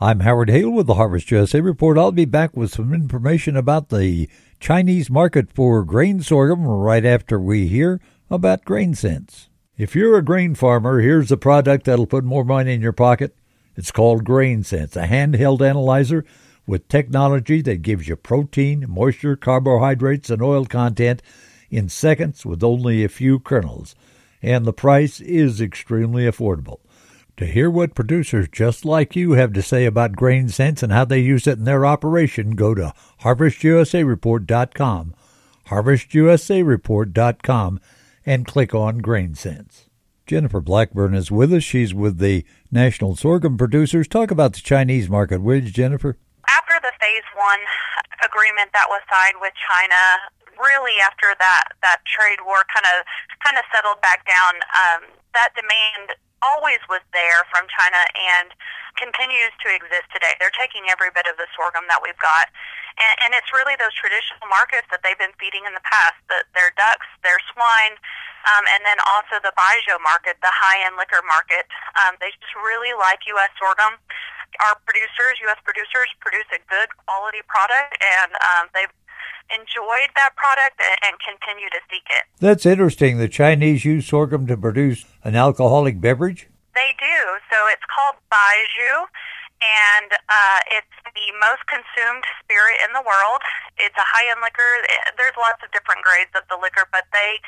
I'm Howard Hale with the Harvest USA Report. I'll be back with some information about the Chinese market for grain sorghum right after we hear about grain sense. If you're a grain farmer, here's a product that'll put more money in your pocket. It's called Grain Sense, a handheld analyzer with technology that gives you protein, moisture, carbohydrates, and oil content in seconds with only a few kernels. And the price is extremely affordable. To hear what producers just like you have to say about grain sense and how they use it in their operation, go to harvestusareport.com, harvestusareport.com, and click on grain sense. Jennifer Blackburn is with us. She's with the National Sorghum Producers. Talk about the Chinese market, would you, Jennifer? After the phase one agreement that was signed with China, really after that, that trade war kind of kind of settled back down, um, that demand always was there from China and continues to exist today. They're taking every bit of the sorghum that we've got. And, and it's really those traditional markets that they've been feeding in the past, the, their ducks, their swine, um, and then also the Baijiu market, the high-end liquor market. Um, they just really like U.S. sorghum. Our producers, U.S. producers, produce a good quality product, and um, they've enjoyed that product and continue to seek it. That's interesting. The Chinese use sorghum to produce an alcoholic beverage? They do. So it's called Baijiu, and uh, it's the most consumed spirit in the world. It's a high-end liquor. There's lots of different grades of the liquor, but they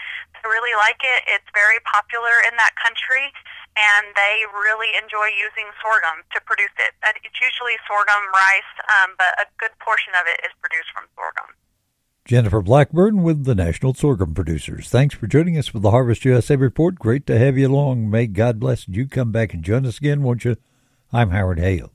really like it. It's very popular in that country, and they really enjoy using sorghum to produce it. It's usually sorghum, rice, um, but a good portion of it is produced from sorghum. Jennifer Blackburn with the National Sorghum Producers. Thanks for joining us for the Harvest USA Report. Great to have you along. May God bless you. Come back and join us again, won't you? I'm Howard Hale.